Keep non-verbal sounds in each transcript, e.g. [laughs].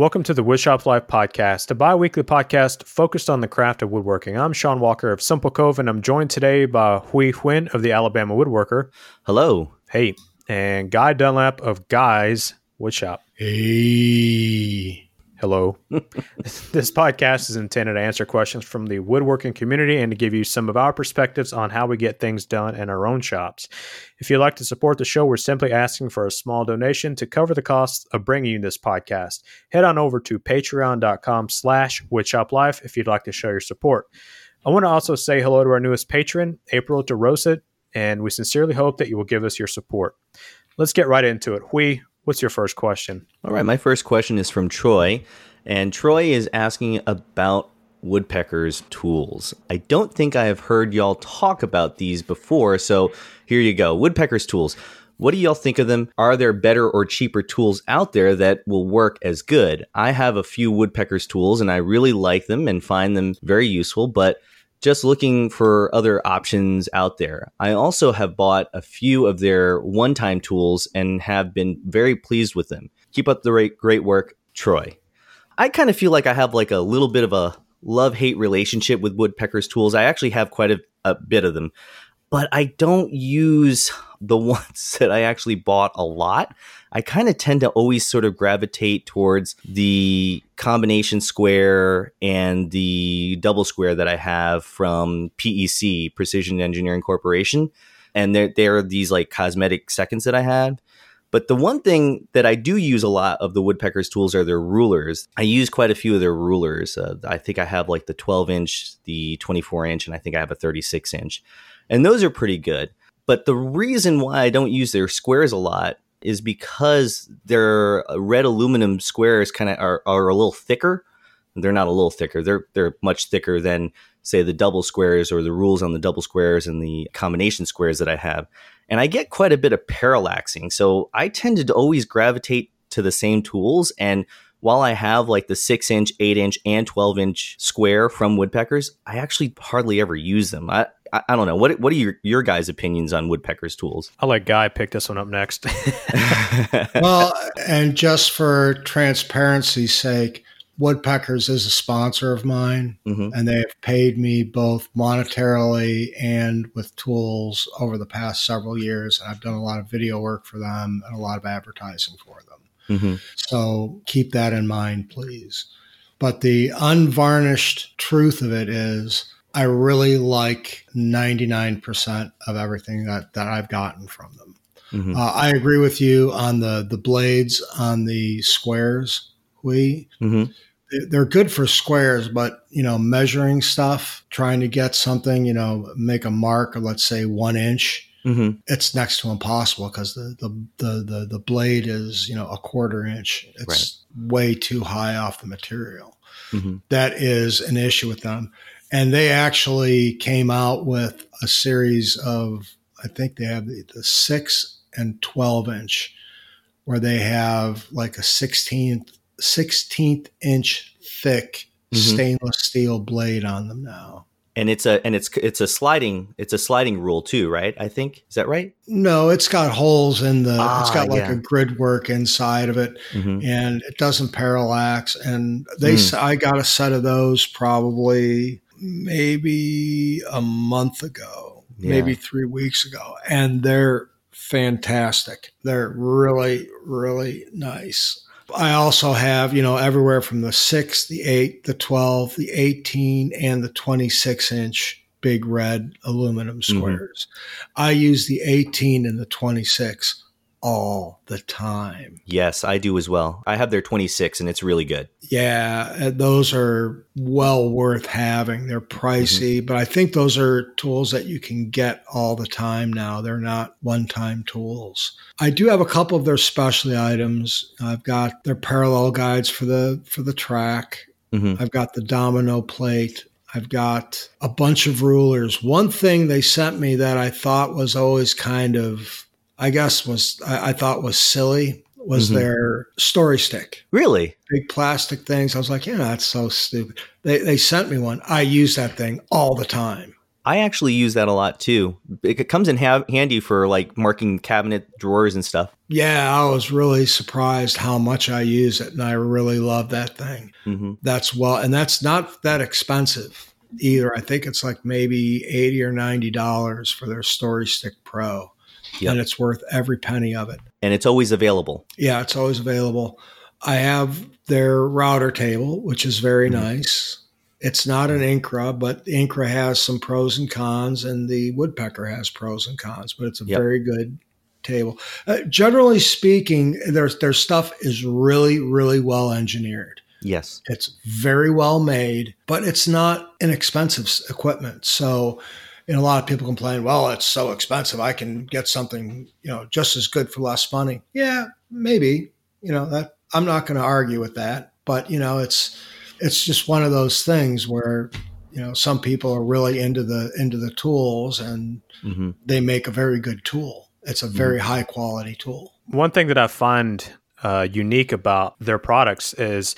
Welcome to the Woodshop Life podcast, a bi weekly podcast focused on the craft of woodworking. I'm Sean Walker of Simple Cove, and I'm joined today by Huy Huynh of the Alabama Woodworker. Hello. Hey. And Guy Dunlap of Guy's Woodshop. Hey. Hello. [laughs] this podcast is intended to answer questions from the woodworking community and to give you some of our perspectives on how we get things done in our own shops. If you'd like to support the show, we're simply asking for a small donation to cover the costs of bringing you this podcast. Head on over to patreon.com slash woodshoplife if you'd like to show your support. I want to also say hello to our newest patron, April DeRosa, and we sincerely hope that you will give us your support. Let's get right into it. Huy, What's your first question? All right, my first question is from Troy, and Troy is asking about woodpecker's tools. I don't think I have heard y'all talk about these before, so here you go. Woodpecker's tools. What do y'all think of them? Are there better or cheaper tools out there that will work as good? I have a few woodpecker's tools and I really like them and find them very useful, but just looking for other options out there. I also have bought a few of their one time tools and have been very pleased with them. Keep up the great work, Troy. I kind of feel like I have like a little bit of a love hate relationship with woodpecker's tools. I actually have quite a, a bit of them, but I don't use the [laughs] ones that I actually bought a lot. I kind of tend to always sort of gravitate towards the combination square and the double square that I have from PEC, Precision Engineering Corporation. And there, there are these like cosmetic seconds that I have. But the one thing that I do use a lot of the woodpecker's tools are their rulers. I use quite a few of their rulers. Uh, I think I have like the 12 inch, the 24 inch, and I think I have a 36 inch. And those are pretty good. But the reason why I don't use their squares a lot is because their uh, red aluminum squares kind of are, are a little thicker. They're not a little thicker. They're they're much thicker than say the double squares or the rules on the double squares and the combination squares that I have. And I get quite a bit of parallaxing. So I tended to always gravitate to the same tools. And while I have like the six inch, eight inch, and 12 inch square from Woodpeckers, I actually hardly ever use them. I, I, I, don't know. What what are your, your guys' opinions on woodpecker's tools? I'll let Guy pick this one up next. [laughs] well, and just for transparency's sake, Woodpeckers is a sponsor of mine, mm-hmm. and they have paid me both monetarily and with tools over the past several years. And I've done a lot of video work for them and a lot of advertising for them. Mm-hmm. So keep that in mind, please. But the unvarnished truth of it is I really like 99% of everything that, that I've gotten from them. Mm-hmm. Uh, I agree with you on the, the blades on the squares. We, mm-hmm. they're good for squares, but you know, measuring stuff, trying to get something, you know, make a mark of let's say one inch, mm-hmm. it's next to impossible because the, the, the, the, the blade is, you know, a quarter inch. It's right. way too high off the material. Mm-hmm. That is an issue with them and they actually came out with a series of i think they have the, the 6 and 12 inch where they have like a 16th 16th inch thick mm-hmm. stainless steel blade on them now and it's a and it's it's a sliding it's a sliding rule too right i think is that right no it's got holes in the ah, it's got like yeah. a grid work inside of it mm-hmm. and it doesn't parallax and they mm. i got a set of those probably maybe a month ago, yeah. maybe three weeks ago, and they're fantastic. They're really, really nice. I also have, you know, everywhere from the six, the eight, the 12, the 18, and the 26 inch big red aluminum mm-hmm. squares. Mm-hmm. I use the 18 and the 26 all the time. Yes, I do as well. I have their 26 and it's really good. Yeah, uh, those are well worth having. They're pricey, mm-hmm. but I think those are tools that you can get all the time now. They're not one time tools. I do have a couple of their specialty items. I've got their parallel guides for the for the track. Mm-hmm. I've got the domino plate. I've got a bunch of rulers. One thing they sent me that I thought was always kind of I guess was I, I thought was silly was mm-hmm. their story stick. Really? Big plastic things. I was like, yeah, that's so stupid. They, they sent me one. I use that thing all the time. I actually use that a lot too. It comes in ha- handy for like marking cabinet drawers and stuff. Yeah, I was really surprised how much I use it, and I really love that thing. Mm-hmm. That's well, and that's not that expensive either. I think it's like maybe eighty or ninety dollars for their Story Stick Pro, yep. and it's worth every penny of it. And it's always available. Yeah, it's always available. I have their router table, which is very mm-hmm. nice. It's not an Incra, but Incra has some pros and cons, and the Woodpecker has pros and cons, but it's a yep. very good table. Uh, generally speaking, their their stuff is really really well engineered. Yes, it's very well made, but it's not inexpensive equipment. So, know, a lot of people complain, "Well, it's so expensive. I can get something you know just as good for less money." Yeah, maybe. You know that I'm not going to argue with that, but you know, it's it's just one of those things where you know some people are really into the into the tools and mm-hmm. they make a very good tool it's a very mm-hmm. high quality tool one thing that i find uh, unique about their products is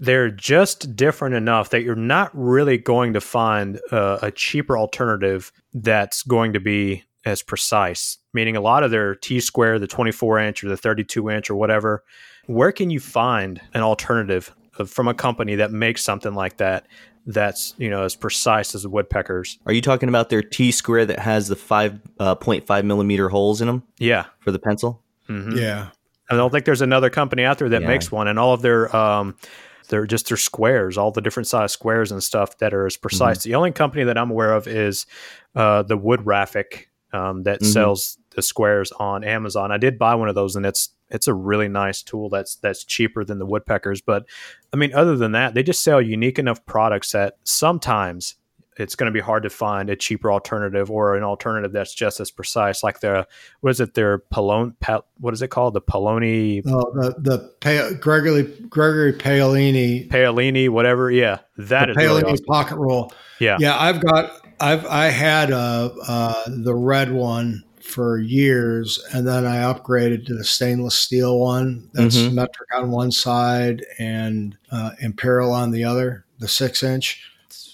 they're just different enough that you're not really going to find uh, a cheaper alternative that's going to be as precise meaning a lot of their t square the 24 inch or the 32 inch or whatever where can you find an alternative from a company that makes something like that that's you know as precise as the woodpeckers. Are you talking about their T square that has the five uh, point five millimeter holes in them? Yeah, for the pencil. Mm-hmm. Yeah, I don't think there's another company out there that yeah. makes one, and all of their um, they're just their squares, all the different size squares and stuff that are as precise. Mm-hmm. The only company that I'm aware of is uh, the Woodraftiq um, that mm-hmm. sells the squares on Amazon. I did buy one of those, and it's it's a really nice tool that's that's cheaper than the woodpeckers. But I mean, other than that, they just sell unique enough products that sometimes it's going to be hard to find a cheaper alternative or an alternative that's just as precise. Like the what is it? Their Polone, pa, what is it called? The Poloni. Oh, the the pa- Gregory Gregory Paolini. Paolini, whatever. Yeah, that is Paolini really awesome. pocket rule. Yeah, yeah. I've got I've I had uh, uh, the red one for years, and then I upgraded to the stainless steel one that's mm-hmm. metric on one side and uh, imperial on the other, the six inch.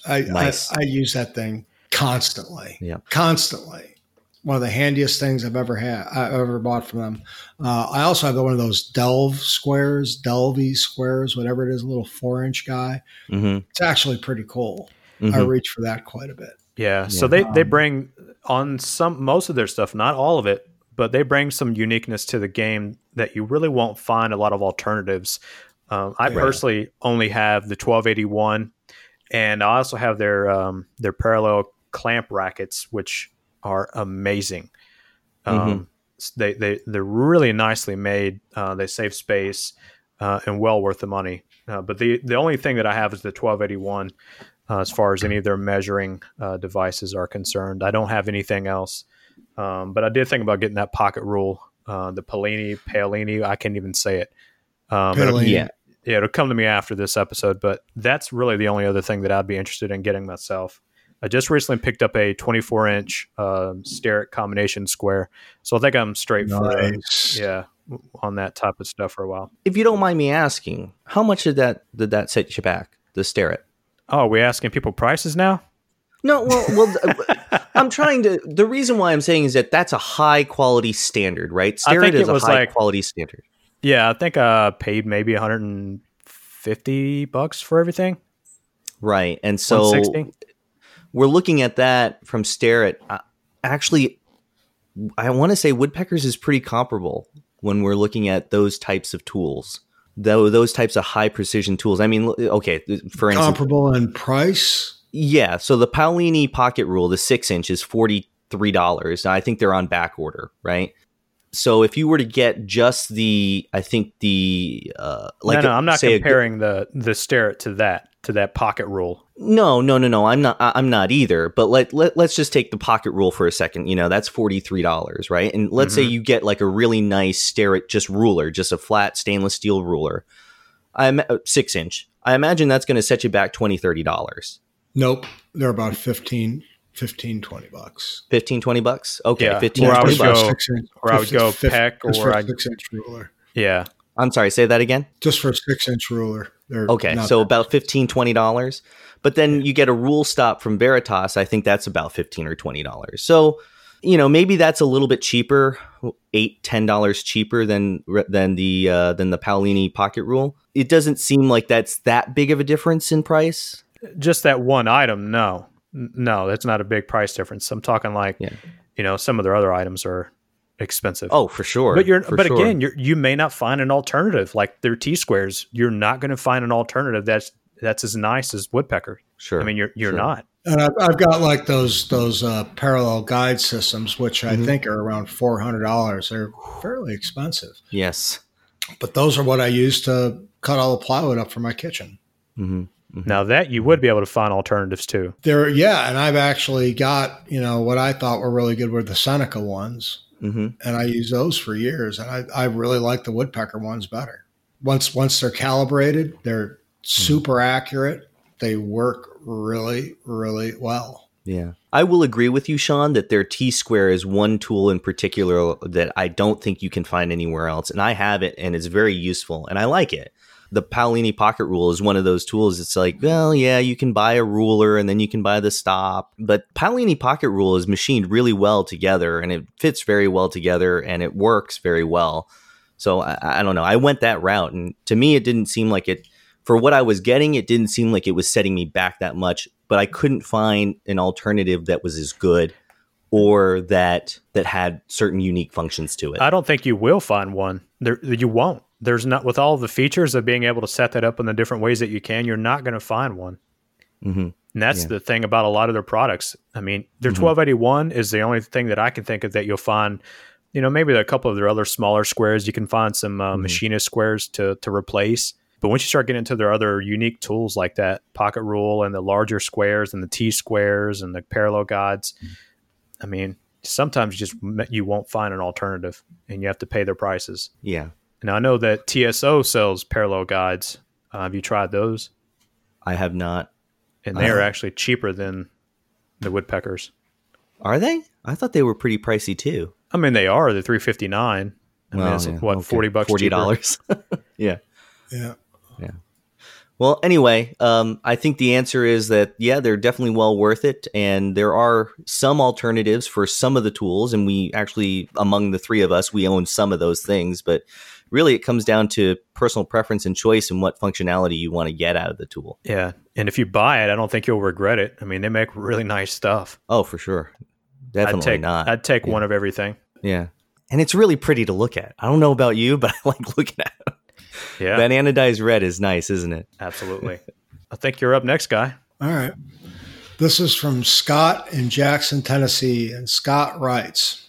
I, nice. I, I use that thing constantly. Yeah, constantly. One of the handiest things I've ever had. I've ever bought from them. Uh, I also have one of those Delve squares, Delvey squares, whatever it is, a little four inch guy. Mm-hmm. It's actually pretty cool. Mm-hmm. I reach for that quite a bit. Yeah. yeah. So they, they bring on some most of their stuff, not all of it, but they bring some uniqueness to the game that you really won't find a lot of alternatives. Um, I yeah. personally only have the 1281, and I also have their um, their parallel clamp rackets, which are amazing. Um, mm-hmm. They they they're really nicely made. Uh, they save space uh, and well worth the money. Uh, but the the only thing that I have is the 1281, uh, as far as any of their measuring uh, devices are concerned. I don't have anything else, um, but I did think about getting that pocket rule, uh, the Polini, Paolini. I can't even say it. Um, yeah, yeah, it'll come to me after this episode. But that's really the only other thing that I'd be interested in getting myself. I just recently picked up a 24 inch uh, Starrett combination square, so I think I'm straight nice. for yeah on that type of stuff for a while. If you don't mind me asking, how much did that did that set you back? The Starrett. Oh, are we asking people prices now? No, well, well, [laughs] I'm trying to. The reason why I'm saying is that that's a high quality standard, right? Starrett is a high like, quality standard. Yeah, I think I paid maybe 150 bucks for everything. Right, and so we're looking at that from Starrett. Uh, actually, I want to say Woodpeckers is pretty comparable when we're looking at those types of tools though those types of high precision tools. I mean, okay, for instance, comparable in price. Yeah, so the Paolini Pocket Rule, the six inch, is forty three dollars. I think they're on back order, right? So if you were to get just the, I think the uh, like no, no, I'm not comparing a, the the Starrett to that to that pocket rule. No, no, no, no. I'm not. I'm not either. But let, let let's just take the pocket rule for a second. You know, that's forty three dollars, right? And let's mm-hmm. say you get like a really nice Starrett just ruler, just a flat stainless steel ruler. I'm uh, six inch. I imagine that's going to set you back $20 30 dollars. Nope, they're about 15, 15 20 bucks. 15 20 bucks. Okay, yeah. 15 or 20 bucks. Go, or I would go peck or I six inch ruler. Yeah. I'm sorry. Say that again. Just for a six inch ruler. Okay, so that- about 15 $20. But then you get a rule stop from Veritas. I think that's about 15 or $20. So, you know, maybe that's a little bit cheaper, eight, ten dollars cheaper than than the uh, than the Paolini pocket rule. It doesn't seem like that's that big of a difference in price. Just that one item, no, no, that's not a big price difference. I'm talking like, yeah. you know, some of their other items are expensive. Oh, for sure. But you're, for but sure. again, you're you may not find an alternative like their T squares. You're not going to find an alternative that's that's as nice as woodpecker. Sure. I mean, you're you're sure. not. And I've, I've, got like those those uh, parallel guide systems, which I mm-hmm. think are around four hundred dollars. They're fairly expensive. Yes, but those are what I use to cut all the plywood up for my kitchen. Mm-hmm. Mm-hmm. Now that you would be able to find alternatives too. There, yeah, and I've actually got you know what I thought were really good were the Seneca ones, mm-hmm. and I use those for years, and I, I really like the woodpecker ones better. Once once they're calibrated, they're super accurate. They work really really well. Yeah. I will agree with you, Sean, that their T square is one tool in particular that I don't think you can find anywhere else. And I have it and it's very useful and I like it. The Paolini pocket rule is one of those tools. It's like, well, yeah, you can buy a ruler and then you can buy the stop. But Paolini pocket rule is machined really well together and it fits very well together and it works very well. So I, I don't know. I went that route and to me, it didn't seem like it, for what I was getting, it didn't seem like it was setting me back that much but I couldn't find an alternative that was as good or that that had certain unique functions to it. I don't think you will find one. There you won't. There's not with all the features of being able to set that up in the different ways that you can, you're not going to find one. Mm-hmm. And that's Yeah. the thing about a lot of their products. I mean, their Mhm. 1281 is the only thing that I can think of that you'll find. You know, maybe a couple of their other smaller squares. You can find some uh, Mhm. machinist squares to to replace. But once you start getting into their other unique tools like that pocket rule and the larger squares and the T squares and the parallel guides, I mean, sometimes you just you won't find an alternative, and you have to pay their prices. Yeah. Now I know that TSO sells parallel guides. Uh, have you tried those? I have not. And they are Uh. actually cheaper than the woodpeckers. Are they? I thought they were pretty pricey too. I mean, they are the three fifty nine. I mean, Well, it's yeah, what okay. forty bucks, Forty cheaper. dollars. [laughs] yeah. Yeah. Yeah. Well, anyway, um, I think the answer is that yeah, they're definitely well worth it, and there are some alternatives for some of the tools, and we actually, among the three of us, we own some of those things. But really, it comes down to personal preference and choice, and what functionality you want to get out of the tool. Yeah, and if you buy it, I don't think you'll regret it. I mean, they make really nice stuff. Oh, for sure, definitely I'd take not. I'd take Yeah. one of everything. yeah, and it's really pretty to look at. I don't know about you, [laughs] but I like looking at it. Yeah, That anodized red is nice, isn't it? absolutely. I think you're up next, guy. All right. This is from Scott in Jackson, Tennessee. And Scott writes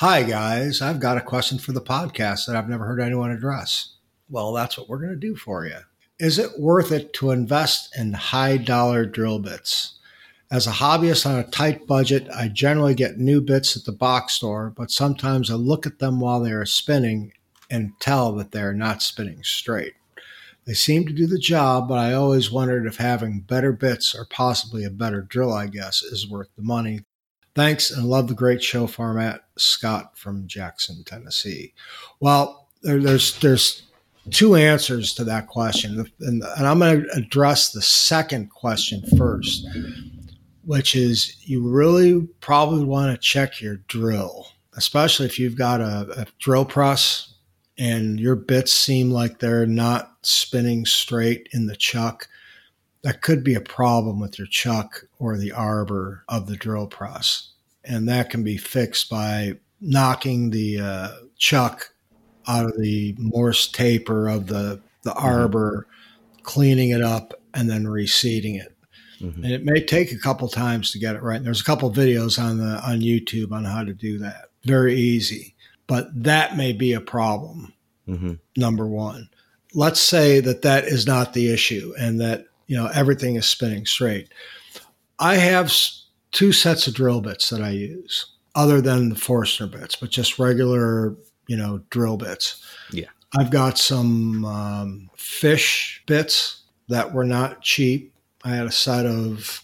Hi, guys. I've got a question for the podcast that I've never heard anyone address. Well, that's what we're going to do for you. Is it worth it to invest in high dollar drill bits? As a hobbyist on a tight budget, I generally get new bits at the box store, but sometimes I look at them while they are spinning and tell that they're not spinning straight. They seem to do the job, but I always wondered if having better bits or possibly a better drill, I guess, is worth the money. Thanks and love the great show format, Scott from Jackson, Tennessee. Well, there, there's there's two answers to that question, and, and I'm going to address the second question first, which is you really probably want to check your drill, especially if you've got a, a drill press and your bits seem like they're not spinning straight in the chuck, that could be a problem with your chuck or the arbor of the drill press. And that can be fixed by knocking the uh, chuck out of the Morse taper of the, the arbor, cleaning it up, and then reseating it. Mhm. And it may take a couple times to get it right. And there's a couple videos on the on YouTube on how to do that. Very easy but that may be a problem hmm number one let's say that that is not the issue and that you know everything is spinning straight i have two sets of drill bits that i use other than the forstner bits but just regular you know drill bits. Yeah. i've got some um, Fisch bits that were not cheap. I had a set of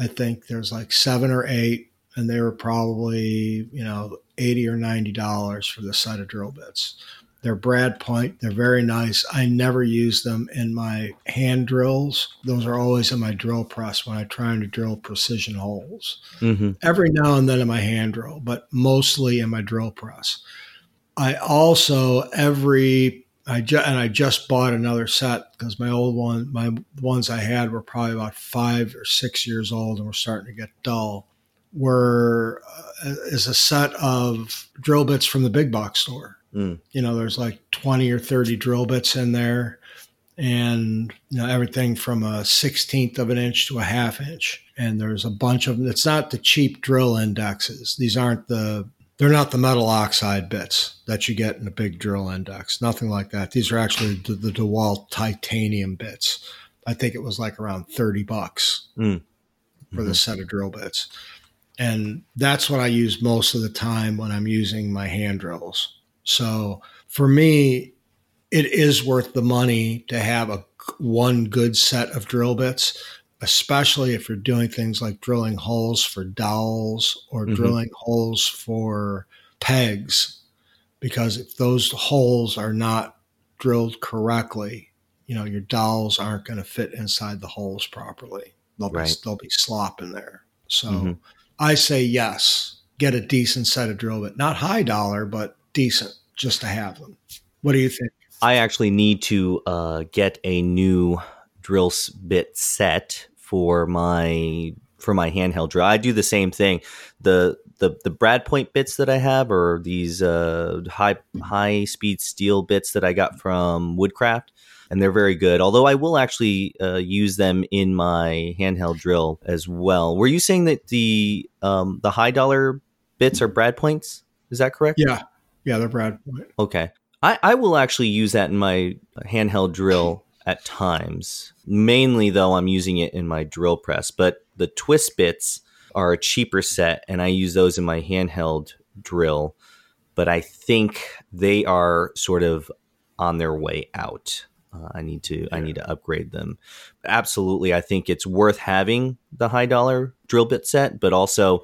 i think there's like seven or eight and they were probably you know 80 or 90 dollars for the set of drill bits They're brad point. They're very nice. I never use them in my hand drills. Those are always in my drill press when I'm trying to drill precision holes. Mm-hmm. Every now and then in my hand drill, but mostly in my drill press. I also every I ju- and I just bought another set because my old one, my ones I had were probably about five or six years old and were starting to get dull. Were uh, is a set of drill bits from the big box store Mm. You know, there's like 20 or 30 drill bits in there and you know everything from a 16th of an inch to a half inch. And there's a bunch of them it's not the cheap drill indexes. These aren't the they're not the metal oxide bits that you get in a big drill index. Nothing like that. These are actually the, the dewalt titanium bits. I think it was like around 30 bucks mm. for mm-hmm. the set of drill bits. And that's what i use most of the time when i'm using my hand drills so for me, it is worth the money to have a one good set of drill bits, especially if you're doing things like drilling holes for dowels or mm-hmm. drilling holes for pegs. Because if those holes are not drilled correctly, you know, your dowels aren't going to fit inside the holes properly. They'll right. be, they'll be slop in there. So mm-hmm. I say yes, get a decent set of drill bit, not high dollar, but decent just to have them. What do you think? I actually need to uh, get a new drill bit set for my for my handheld drill. I do the same thing. The the the Brad Point bits that I have are these uh, high high speed steel bits that I got from Woodcraft, and they're very good. Although I will actually uh, use them in my handheld drill as well. Were you saying that the um, the high dollar bits are Brad Points? Is that correct? Yeah, yeah, they're Brad Point. Okay. I, I will actually use that in my handheld drill [laughs] at times. Mainly, though, I'm using it in my drill press. But the twist bits are a cheaper set, and I use those in my handheld drill. But I think they are sort of on their way out. Uh, I need to yeah. I need to upgrade them. Absolutely, I think it's worth having the high dollar drill bit set, but also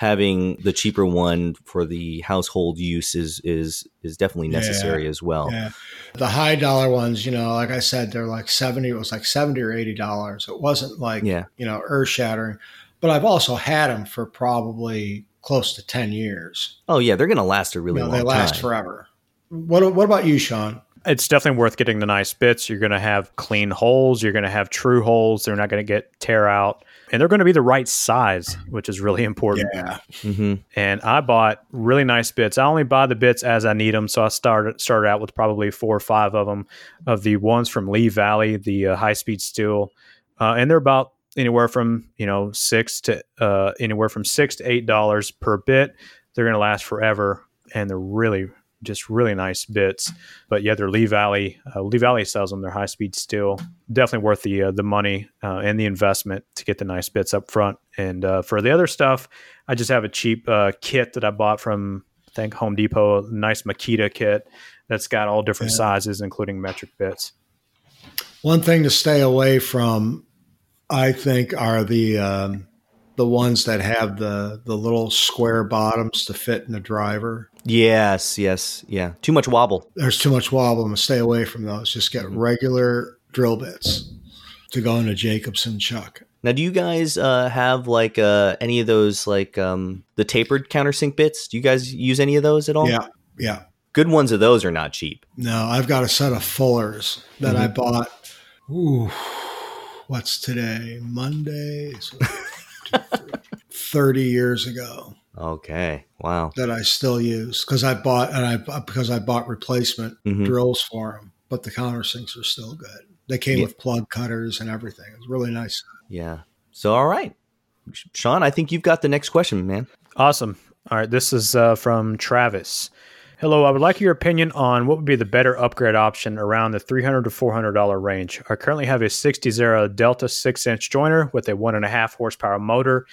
having the cheaper one for the household use is is is definitely necessary yeah, as well. Yeah. The high dollar ones, you know, like I said, they're like seventy. It was like seventy or eighty dollars. It wasn't like yeah. you know earth shattering, but I've also had them for probably close to ten years. Oh yeah, they're going to last a really you know, long They last time. forever. What What about you, Sean? It's definitely worth getting the nice bits. You're going to have clean holes. You're going to have true holes. They're not going to get tear out and they're going to be the right size, which is really important. Yeah. Mm-hmm. And I bought really nice bits. I only buy the bits as I need them, so I started started out with probably four or five of them, of the ones from Lee Valley, the uh, high speed steel, uh, and they're about anywhere from you know six to uh, anywhere from six to eight dollars per bit. They're going to last forever, and they're really just really nice bits. But yeah, they're Lee Valley. Uh, Lee Valley sells them. They're high speed steel. Definitely worth the uh, the money uh, and the investment to get the nice bits up front. And uh, for the other stuff, I just have a cheap uh, kit that I bought from I think Home Depot. Nice Makita kit that's got all different yeah. sizes, including metric bits. One thing to stay away from, I think, are the um, the ones that have the the little square bottoms to fit in the driver. Yes, yes, yeah. Too much wobble. There's too much wobble. I'm gonna stay away from those. Just get regular drill bits to go into Jacobson chuck. Now, do you guys uh, have like uh, any of those like um, the tapered countersink bits? Do you guys use any of those at all? Yeah, yeah. Good ones of those are not cheap. No, I've got a set of Fullers that mm-hmm. I bought. Ooh, what's today? Monday. So 30 years ago. Okay. Wow. That I still use because I bought and I because I bought replacement mm-hmm. drills for them, but the countersinks are still good. They came yeah. with plug cutters and everything. It was really nice. Yeah. So all right, Sean, I think you've got the next question, man. Awesome. All right, this is uh, from Travis. Hello, I would like your opinion on what would be the better upgrade option around the 300 to $400 range. I currently have a 60 Delta 6 inch joiner with a 1.5 horsepower motor,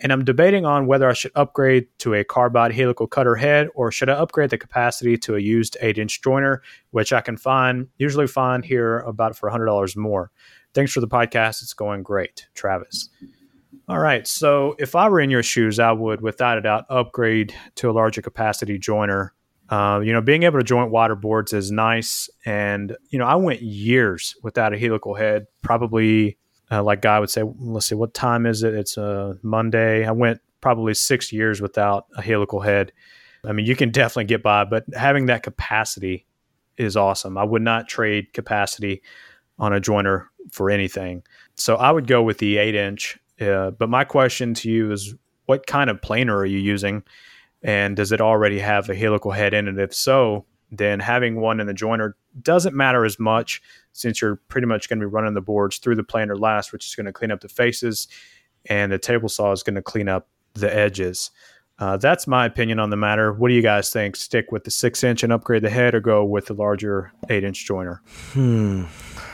and I'm debating on whether I should upgrade to a carbide helical cutter head or should I upgrade the capacity to a used 8 inch joiner, which I can find, usually find here about for $100 more. Thanks for the podcast. It's going great. Travis. All right. So if I were in your shoes, I would, without a doubt, upgrade to a larger capacity joiner Uh, you know, being able to joint water boards is nice. And, you know, I went years without a helical head, probably uh, like Guy would say, let's see, what time is it? It's a Monday. I went probably six years without a helical head. I mean, you can definitely get by, but having that capacity is awesome. I would not trade capacity on a joiner for anything. So I would go with the eight inch. Uh, but my question to you is what kind of planer are you using? And does it already have a helical head in it? If so, then having one in the joiner doesn't matter as much since you're pretty much going to be running the boards through the planer last, which is going to clean up the faces, and the table saw is going to clean up the edges. Uh, that's my opinion on the matter. What do you guys think? Stick with the six inch and upgrade the head, or go with the larger eight inch joiner? Hmm.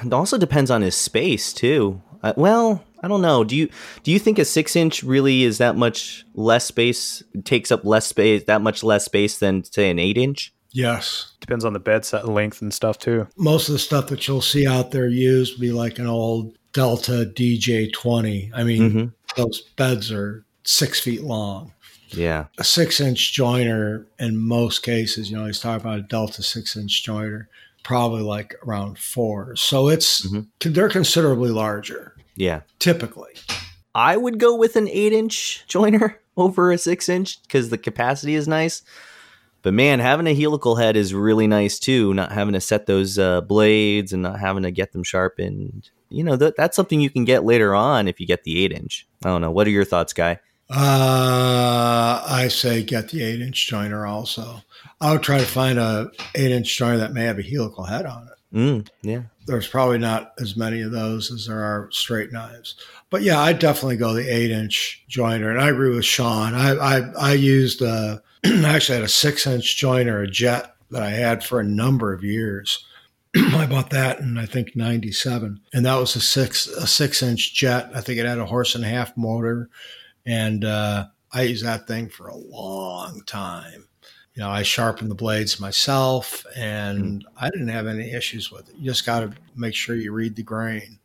It also depends on his space too. Uh, well, I don't know. Do you do you think a six inch really is that much less space? Takes up less space, that much less space than say an eight inch? Yes. Depends on the bed set length and stuff too. Most of the stuff that you'll see out there used will be like an old Delta DJ20. I mean, mm-hmm. those beds are six feet long. Yeah. A six inch joiner in most cases, you know, he's talking about a Delta six inch joiner, probably like around four. So it's, mm-hmm. they're considerably larger. Yeah. Typically. I would go with an eight inch joiner [laughs] over a six inch because the capacity is nice. But man, having a helical head is really nice too. Not having to set those uh, blades and not having to get them sharpened. You know, that, that's something you can get later on if you get the eight inch. I don't know. What are your thoughts, Guy? Uh, I say get the eight inch joiner also. I would try to find a eight inch joiner that may have a helical head on it. Mm, yeah. There's probably not as many of those as there are straight knives. But yeah, I'd definitely go the eight inch joiner. And I agree with Sean. I, I, I used, uh, [clears throat] actually had a six inch joiner, a jet that I had for a number of years. [clears throat] I bought that in I think '97, and that was a six a six inch jet. I think it had a horse and a half motor, and uh, I used that thing for a long time. You know, I sharpened the blades myself, and mm. I didn't have any issues with it. You just got to make sure you read the grain.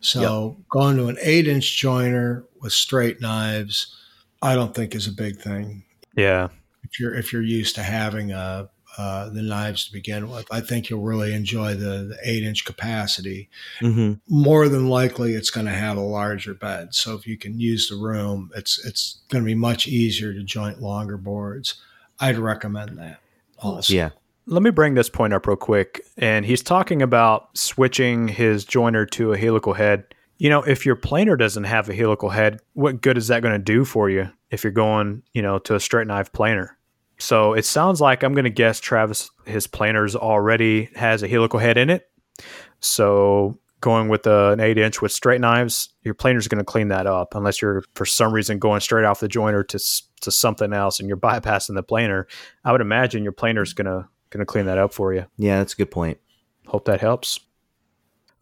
So yep. going to an eight inch joiner with straight knives, I don't think is a big thing. Yeah, if you're if you're used to having a uh, the knives to begin with. I think you'll really enjoy the, the eight inch capacity. Mm-hmm. More than likely, it's going to have a larger bed. So if you can use the room, it's it's going to be much easier to joint longer boards. I'd recommend that. Also. Yeah. Let me bring this point up real quick. And he's talking about switching his joiner to a helical head. You know, if your planer doesn't have a helical head, what good is that going to do for you if you're going, you know, to a straight knife planer? So it sounds like I'm going to guess Travis, his planers already has a helical head in it. So going with a, an eight inch with straight knives, your planer is going to clean that up unless you're for some reason going straight off the joiner to to something else and you're bypassing the planer. I would imagine your planer is going to going to clean that up for you. Yeah, that's a good point. Hope that helps.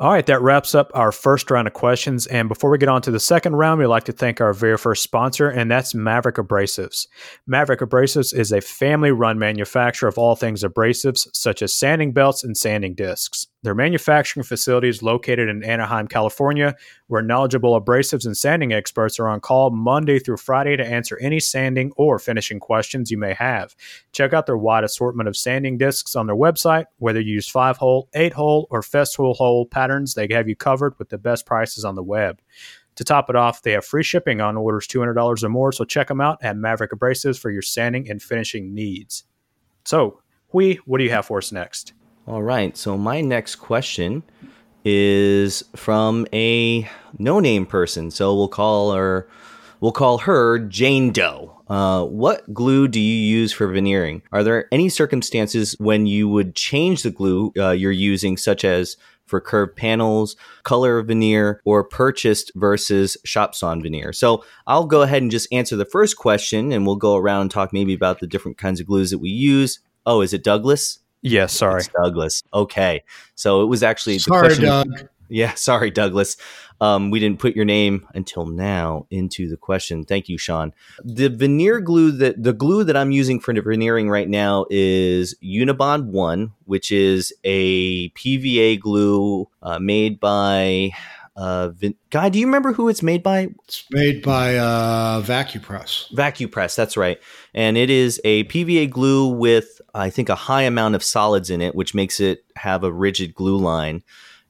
All right, that wraps up our first round of questions. And before we get on to the second round, we'd like to thank our very first sponsor, and that's Maverick Abrasives. Maverick Abrasives is a family run manufacturer of all things abrasives, such as sanding belts and sanding discs. Their manufacturing facility is located in Anaheim, California, where knowledgeable abrasives and sanding experts are on call Monday through Friday to answer any sanding or finishing questions you may have. Check out their wide assortment of sanding discs on their website. Whether you use 5 hole, 8 hole, or Festool hole patterns, they have you covered with the best prices on the web. To top it off, they have free shipping on orders $200 or more, so check them out at Maverick Abrasives for your sanding and finishing needs. So, Huy, what do you have for us next? All right. So my next question is from a no-name person. So we'll call her we'll call her Jane Doe. Uh, what glue do you use for veneering? Are there any circumstances when you would change the glue uh, you're using, such as for curved panels, color of veneer, or purchased versus shop sawn veneer? So I'll go ahead and just answer the first question, and we'll go around and talk maybe about the different kinds of glues that we use. Oh, is it Douglas? Yes, sorry. It's Douglas. Okay. So it was actually Sorry, Doug. Yeah, [laughs] sorry, Douglas. Um, we didn't put your name until now into the question. Thank you, Sean. The veneer glue that the glue that I'm using for veneering right now is Unibond One, which is a PVA glue uh, made by. Uh, Vin- Guy, do you remember who it's made by? It's made by uh, VacuPress. VacuPress, that's right. And it is a PVA glue with I think, a high amount of solids in it, which makes it have a rigid glue line.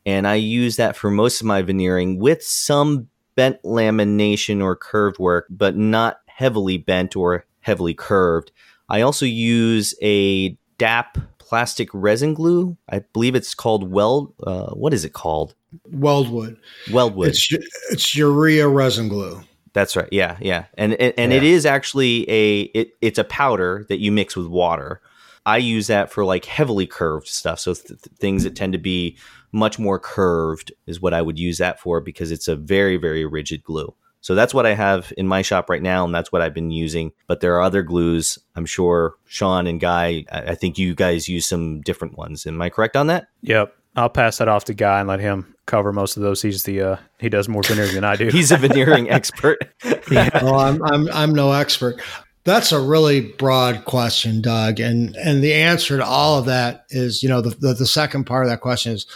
And I use that for most of my veneering with some bent lamination or curved work, but not heavily bent or heavily curved. I also use a DAP plastic resin glue. I believe it's called Weld. Uh, what is it called? Weldwood. Weldwood. It's it's urea resin glue. That's right. Yeah, yeah. And and, and yeah. it is actually a it, it's a powder that you mix with water. I use that for like heavily curved stuff. So th- th- things that tend to be much more curved is what I would use that for because it's a very very rigid glue. So that's what I have in my shop right now, and that's what I've been using. But there are other glues. I'm sure Sean and Guy, I think you guys use some different ones. Am I correct on that? Yep. I'll pass that off to Guy and let him cover most of those. He's the uh, he does more veneering than I do. [laughs] He's a veneering [laughs] expert. yeah. Well, I'm I'm I'm no expert. That's a really broad question, Doug, and and the answer to all of that is, you know, the, the, the second part of that question is,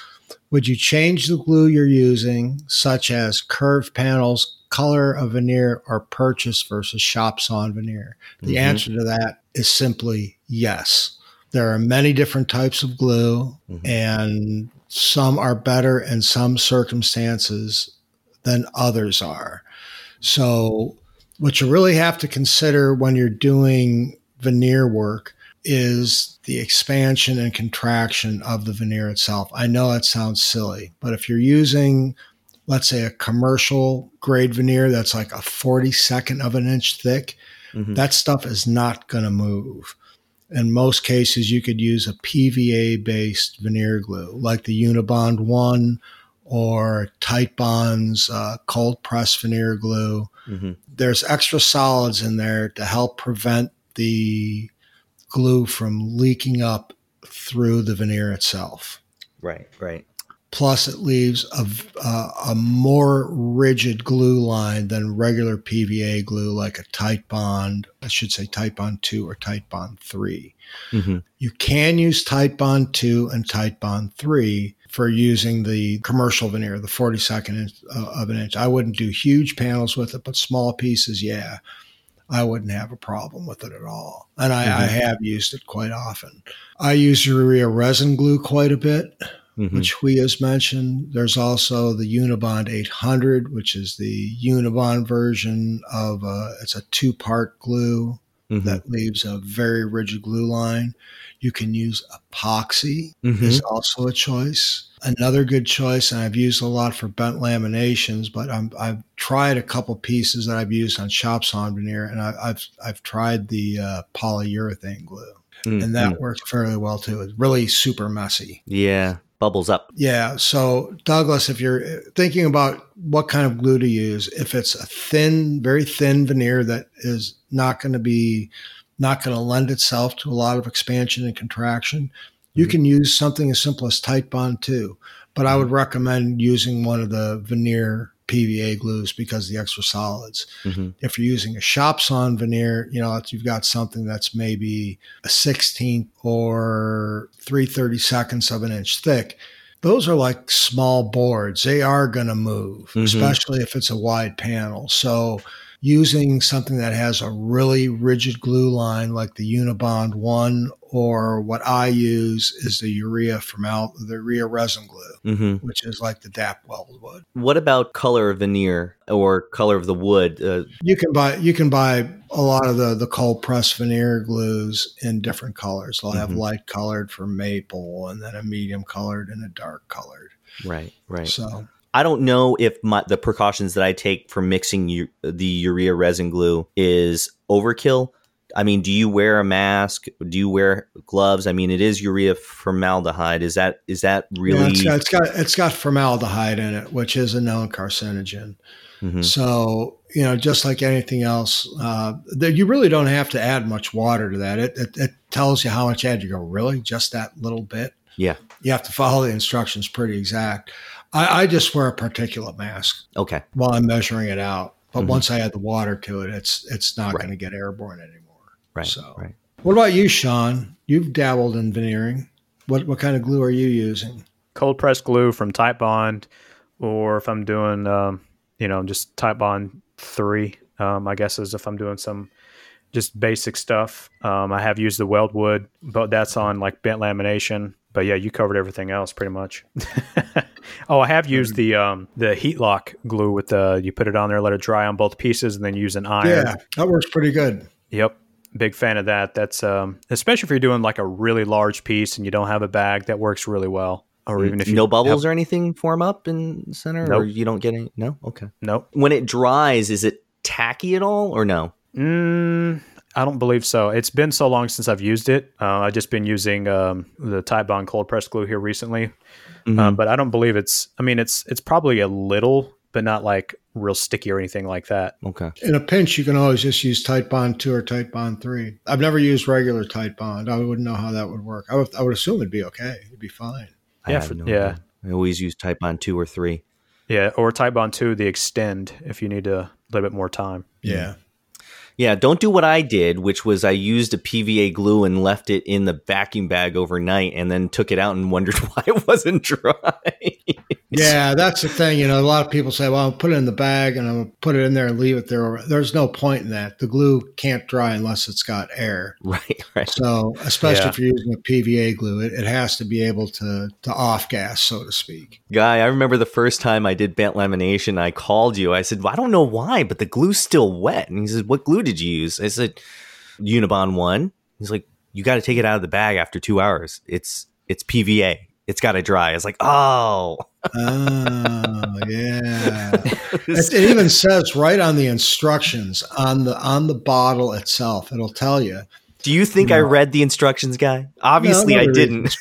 would you change the glue you're using, such as curved panels, color of veneer, or purchase versus shop sawn veneer? The mm-hmm. answer to that is simply yes. There are many different types of glue, mm-hmm. and some are better in some circumstances than others are. So, what you really have to consider when you're doing veneer work is the expansion and contraction of the veneer itself. I know it sounds silly, but if you're using, let's say, a commercial grade veneer that's like a 42nd of an inch thick, mm-hmm. that stuff is not going to move in most cases, you could use a PVA based veneer glue like the Unibond 1 or Titebond's uh, cold press veneer glue. Mm-hmm. There's extra solids in there to help prevent the glue from leaking up through the veneer itself. Right, right. Plus, it leaves a, a, a, more rigid glue line than regular PVA glue, like a Titebond. I should say Titebond 2 or Titebond 3. Mm-hmm. You can use Titebond 2 and Titebond 3 for using the commercial veneer, the 42nd inch, uh, of an inch. I wouldn't do huge panels with it, but small pieces, yeah. I wouldn't have a problem with it at all. And I, mm-hmm. I have used it quite often. I use urea resin glue quite a bit mm-hmm. which we has mentioned. There's also the Unibond 800, which is the Unibond version of a, it's a two part glue mm-hmm. that leaves a very rigid glue line. You can use epoxy mm-hmm. is also a choice. Another good choice, and I've used a lot for bent laminations, but i have tried a couple pieces that I've used on shop sawn veneer, and I, have I've tried the uh, polyurethane glue, mm-hmm. and that works fairly well too. It's really super messy. Yeah, bubbles up. Yeah. So, Douglas, if you're thinking about what kind of glue to use, if it's a thin, very thin veneer that is not going to be, not going to lend itself to a lot of expansion and contraction, you mm-hmm. can use something as simple as Titebond 2. But I would mm-hmm. recommend using one of the veneer PVA glues because the extra solids. Mm-hmm. If you're using a shop sawn veneer, you know, you've got something that's maybe a 16th or 330 seconds of an inch thick. Those are like small boards. They are going to move, mm-hmm. especially if it's a wide panel. So using something that has a really rigid glue line like the Unibond 1 or what I use is the urea formal the urea resin glue, mm-hmm. which is like the DAP Weldwood. What about color veneer or color of the wood? Uh, you can buy you can buy a lot of the the cold press veneer glues in different colors. They'll have mm-hmm. light colored for maple, and then a medium colored and a dark colored. Right, right. So I don't know if my, the precautions that I take for mixing u- the urea resin glue is overkill. I mean, do you wear a mask? Do you wear gloves? I mean, it is urea formaldehyde. Is that is that really? Yeah, it's, got, it's got it's got formaldehyde in it, which is a known carcinogen. Mm-hmm. So you know, just like anything else, uh, you really don't have to add much water to that. It, it, it tells you how much add. You go, really, just that little bit? Yeah. You have to follow the instructions pretty exact. I, I just wear a particulate mask. Okay. While I'm measuring it out, but mm-hmm. once I add the water to it, it's it's not right. going to get airborne anymore. Right. So, right. What about you, Sean? You've dabbled in veneering. What what kind of glue are you using? Cold press glue from Titebond, or if I'm doing, um, you know, just Titebond three. Um, I guess is if I'm doing some just basic stuff. Um, I have used the Weldwood, but that's on like bent lamination. But yeah, you covered everything else pretty much. [laughs] oh, I have used the um, the HeatLock glue with the you put it on there, let it dry on both pieces, and then use an iron. Yeah, that works pretty good. Yep, big fan of that. That's um, especially if you're doing like a really large piece and you don't have a bag, that works really well. Or even if you no bubbles have, or anything form up in center, nope. or you don't get any. No, okay, nope. When it dries, is it tacky at all, or no? Mm, I don't believe so. It's been so long since I've used it. Uh, I've just been using um, the Titebond cold press glue here recently, mm-hmm. uh, but I don't believe it's. I mean, it's it's probably a little, but not like real sticky or anything like that. Okay. In a pinch, you can always just use Titebond two or Titebond three. I've never used regular Titebond. I wouldn't know how that would work. I would, I would assume it'd be okay. It'd be fine. Yeah, for, no yeah. Idea. I always use Titebond two or three. Yeah, or Titebond two, the extend if you need a little bit more time. Yeah. Yeah, don't do what I did, which was I used a PVA glue and left it in the vacuum bag overnight and then took it out and [laughs] wondered why it wasn't dry. yeah, that's the thing. You know, a lot of people say, well, I'll put it in the bag and I'll put it in there and leave it there. There's no point in that. The glue can't dry unless it's got air. [laughs] Right, right. So, especially yeah. if you're using a PVA glue, it, it has to be able to, to off gas, so to speak. Guy, I remember the first time I did bent lamination, I called you. I said, well, I don't know why, but the glue's still wet. And he says, what glue did you use? I said, Unibond one. He's like, you got to take it out of the bag after two hours. It's it's PVA. It's got to dry. It's like, oh. oh [laughs] yeah. it, it even says right on the instructions on the on the bottle itself. It'll tell you. Do you think I read the instructions, guy? Obviously, no, I didn't.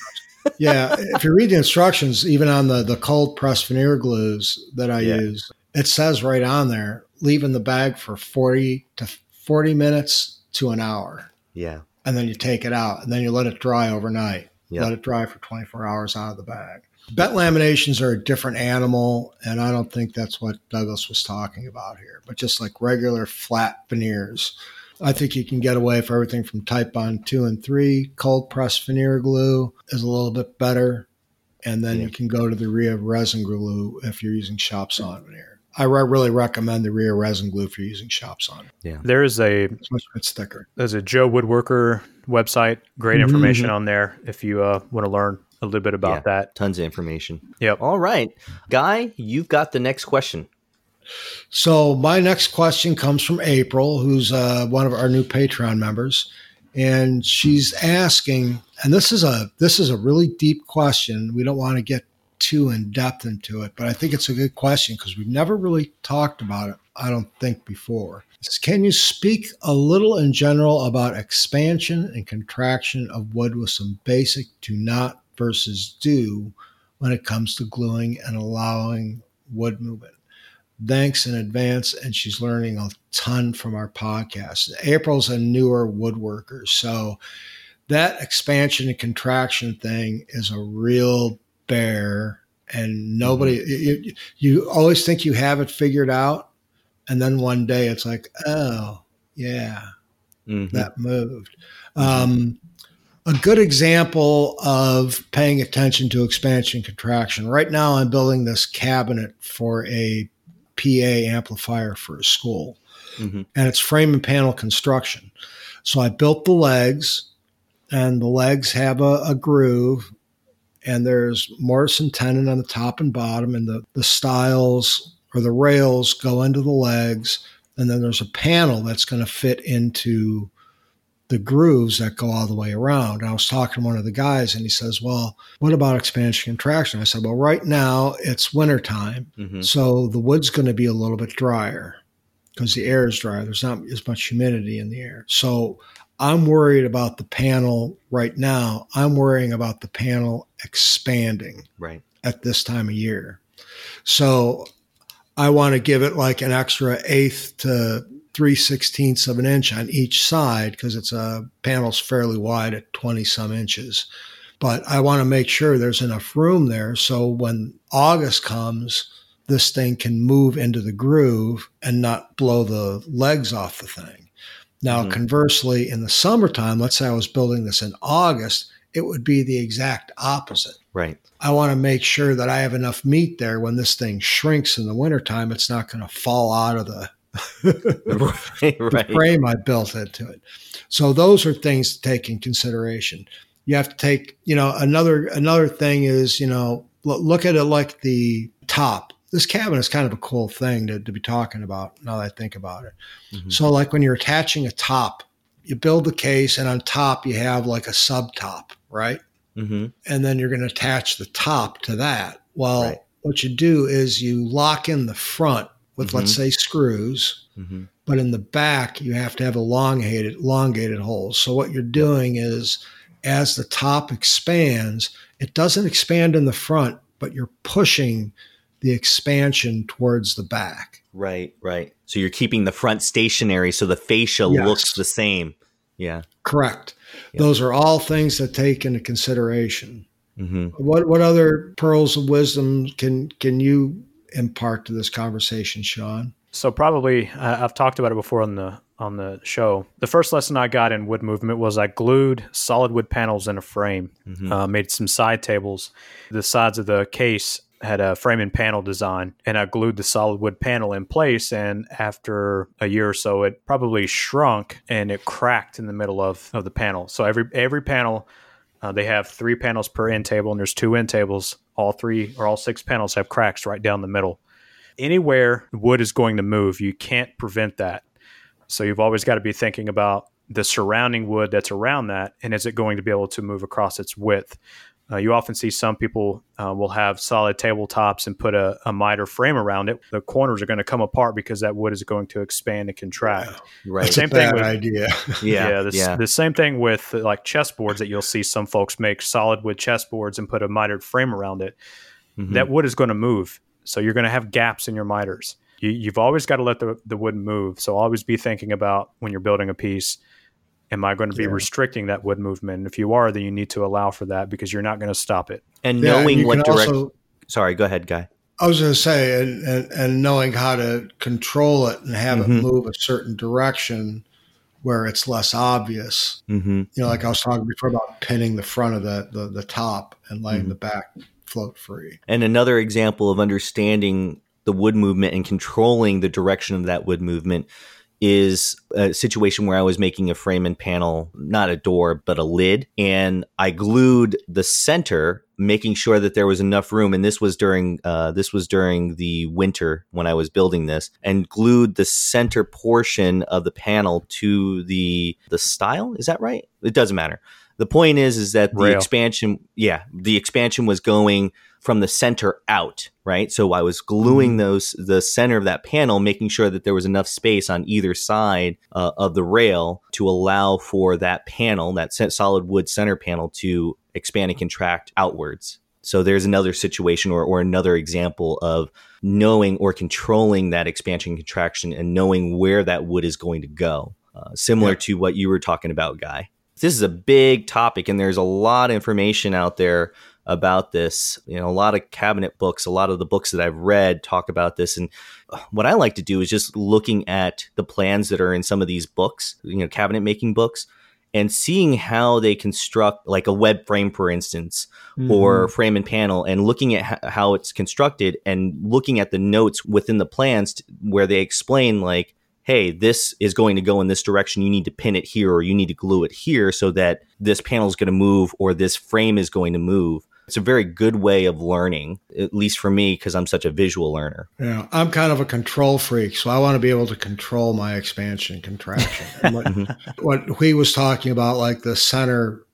yeah, if you read the instructions, even on the the cold press veneer glues that I yeah. use, it says right on there, leave in the bag for forty to 40 minutes to an hour. Yeah. And then you take it out and then you let it dry overnight. Yep. Let it dry for 24 hours out of the bag. Bent laminations are a different animal, and I don't think that's what Douglas was talking about here, but just like regular flat veneers. I think you can get away for everything from Titebond 2 and 3. Cold press veneer glue is a little bit better. And then yeah. you can go to the urea resin glue if you're using shop sawn veneer. I re- really recommend the urea resin glue for using shop sawn. Yeah, there is a it's much it's thicker. There's a Joe Woodworker website. Great mm-hmm. information mm-hmm. on there if you uh, want to learn a little bit about yeah, that. Tons of information. Yep. All right, Guy, you've got the next question. So my next question comes from April, who's uh, one of our new Patreon members, and she's asking, and this is a this is a really deep question. We don't want to get too in depth into it, but I think it's a good question because we've never really talked about it, I don't think, before. Can you speak a little in general about expansion and contraction of wood with some basic do not versus do when it comes to gluing and allowing wood movement? Thanks in advance, and she's learning a ton from our podcast. April's a newer woodworker, so that expansion and contraction thing is a real bear and nobody mm-hmm. you, you always think you have it figured out and then one day it's like oh yeah mm-hmm. that moved um, a good example of paying attention to expansion contraction right now i'm building this cabinet for a pa amplifier for a school mm-hmm. and it's frame and panel construction so i built the legs and the legs have a, a groove and there's Mortise and tenon on the top and bottom, and the, the stiles or the rails go into the legs, and then there's a panel that's going to fit into the grooves that go all the way around. And I was talking to one of the guys, and he says, Well, what about expansion contraction? I said, Well, right now it's wintertime, mm-hmm. so the wood's going to be a little bit drier because the air is drier. There's not as much humidity in the air. So I'm worried about the panel right now. I'm worrying about the panel expanding right at this time of year. So I want to give it like an extra eighth to three sixteenths of an inch on each side because it's a panel's fairly wide at 20 some inches. But I want to make sure there's enough room there so when August comes, this thing can move into the groove and not blow the legs off the thing. Now, mm-hmm. conversely, in the summertime, let's say I was building this in August, it would be the exact opposite. Right. I want to make sure that I have enough meat there when this thing shrinks in the wintertime, it's not going to fall out of the [laughs] right, [laughs] right. the frame I built into it. So those are things to take in consideration. You have to take, you know, another another thing is, you know, look at it like the top. This cabin is kind of a cool thing to, to be talking about now that I think about it. Mm-hmm. So like when you're attaching a top, you build the case and on top you have like a sub top, right? Mm-hmm. And then you're going to attach the top to that. Well, right. what you do is you lock in the front with, mm-hmm. let's say, screws, mm-hmm. but in the back, you have to have elongated, elongated holes. So what you're doing is as the top expands, it doesn't expand in the front, but you're pushing the expansion towards the back. Right, right. So you're keeping the front stationary so the fascia yes. looks the same. Yeah. Correct. Those are all things that take into consideration. Mm-hmm. What what other pearls of wisdom can can you impart to this conversation, Sean? So probably uh, I've talked about it before on the on the show. The first lesson I got in wood movement was I glued solid wood panels in a frame, mm-hmm. uh, made some side tables. The sides of the case had a frame and panel design and I glued the solid wood panel in place. And after a year or so, it probably shrunk and it cracked in the middle of, of the panel. So every, every panel, uh, they have three panels per end table and there's two end tables. All three or all six panels have cracks right down the middle. Anywhere wood is going to move, you can't prevent that. So you've always got to be thinking about the surrounding wood that's around that and is it going to be able to move across its width uh, you often see some people uh, will have solid tabletops and put a, a, miter frame around it. The corners are going to come apart because that wood is going to expand and contract. Yeah. Right. same thing with idea. [laughs] yeah. Yeah the, yeah. the, same thing with uh, like chessboards that you'll see some folks make solid wood chessboards and put a mitered frame around it. Mm-hmm. That wood is going to move. So you're going to have gaps in your miters. You, have always got to let the, the wood move. So always be thinking about when you're building a piece Am I going to be yeah. restricting that wood movement? And if you are, then you need to allow for that because you're not going to stop it. And yeah, knowing and what direction. Sorry, go ahead, Guy. I was going to say, and, and, and, knowing how to control it and have mm-hmm. it move a certain direction where it's less obvious. Mm-hmm. You know, like I was talking before about pinning the front of the, the, the top and letting mm-hmm. the back float free. And another example of understanding the wood movement and controlling the direction of that wood movement is a situation where I was making a frame and panel, not a door, but a lid. And I glued the center, making sure that there was enough room. And this was during, uh, this was during the winter when I was building this and glued the center portion of the panel to the, the stile. Is that right? It doesn't matter. The point is, is that the Rail. expansion, yeah, the expansion was going from the center out, right? So I was gluing mm-hmm. those the center of that panel, making sure that there was enough space on either side uh, of the rail to allow for that panel, that solid wood center panel, to expand and contract outwards. So there's another situation or, or another example of knowing or controlling that expansion contraction and knowing where that wood is going to go. Uh, similar yeah. to what you were talking about, Guy. This is a big topic, and there's a lot of information out there about this. You know, a lot of cabinet books, a lot of the books that I've read talk about this. And uh, what I like to do is just looking at the plans that are in some of these books, you know, cabinet making books, and seeing how they construct, like a web frame, for instance, mm-hmm. or frame and panel, and looking at how it's constructed and looking at the notes within the plans where they explain, like, hey, this is going to go in this direction. You need to pin it here or you need to glue it here so that this panel is going to move or this frame is going to move it's a very good way of learning, at least for me, because I'm such a visual learner. Yeah, I'm kind of a control freak, so I want to be able to control my expansion contraction. [laughs] what, mm-hmm. what he was talking about, like the center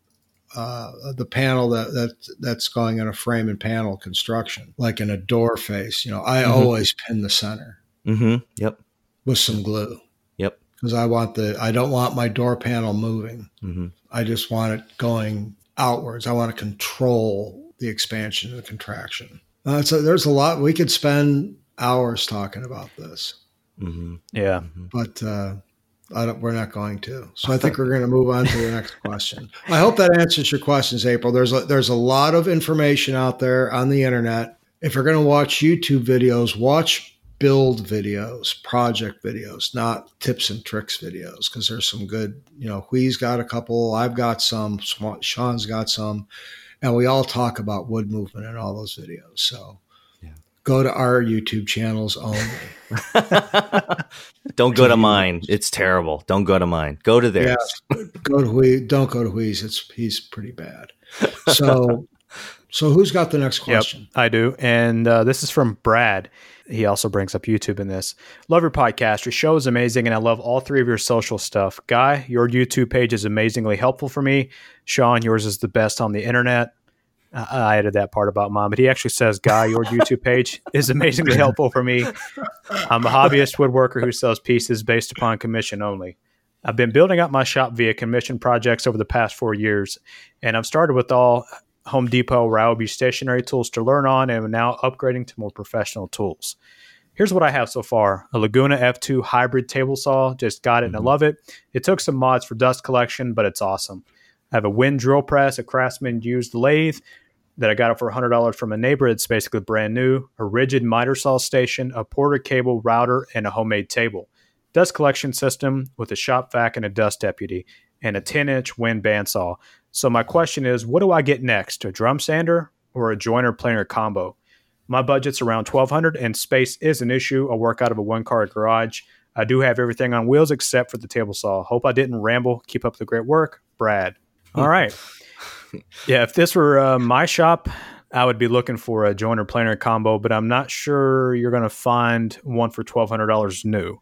uh, the panel that, that that's going in a frame and panel construction, like in a door face. You know, I mm-hmm. always pin the center. Mm-hmm. Yep. With some glue. Yep. Because I want the I don't want my door panel moving. Mm-hmm. I just want it going outwards. I want to control the expansion and the contraction. Uh, so there's a lot we could spend hours talking about this. Mm-hmm. Yeah, but uh, we're not going to. So I [laughs] think we're going to move on to the next question. I hope that answers your questions, April. There's a, there's a lot of information out there on the internet. If you're going to watch YouTube videos, watch build videos, project videos, not tips and tricks videos, because there's some good. You know, Huy's got a couple. I've got some. Sean's got some and we all talk about wood movement in all those videos. So, yeah, go to our YouTube channels only. [laughs] don't go to mine. It's terrible. Don't go to mine. Go to theirs. Yeah, go to we. Don't go to Huy's. It's he's pretty bad. So, [laughs] so who's got the next question? Yep, I do, and uh, this is from Brad. He also brings up YouTube in this. Love your podcast. Your show is amazing, and I love all three of your social stuff. Guy, your YouTube page is amazingly helpful for me. Sean, yours is the best on the internet. I added that part about mom, but he actually says, Guy, your YouTube page is amazingly helpful for me. I'm a hobbyist woodworker who sells pieces based upon commission only. I've been building up my shop via commission projects over the past four years, and I've started with all Home Depot Ryobi stationary tools to learn on and now upgrading to more professional tools. Here's what I have so far a Laguna F2 hybrid table saw. Just got it mm-hmm. and I mm-hmm. love it. It took some mods for dust collection, but it's awesome. I have a WEN drill press, a Craftsman used lathe that I got it for $100 from a neighbor. It's basically brand new. A Ridgid miter saw station, a Porter cable router, and a homemade table. Dust collection system with a shop vac and a dust deputy, and a 10 inch WEN bandsaw. So my question is, what do I get next? A drum sander or a joiner planer combo? My budget's around 1200 and space is an issue. I work out of a one car garage. I do have everything on wheels except for the table saw. Hope I didn't ramble. Keep up the great work. Brad. All right. [laughs] yeah, if this were uh, my shop, I would be looking for a joiner planer combo, but I'm not sure you're going to find one for $1,200 new.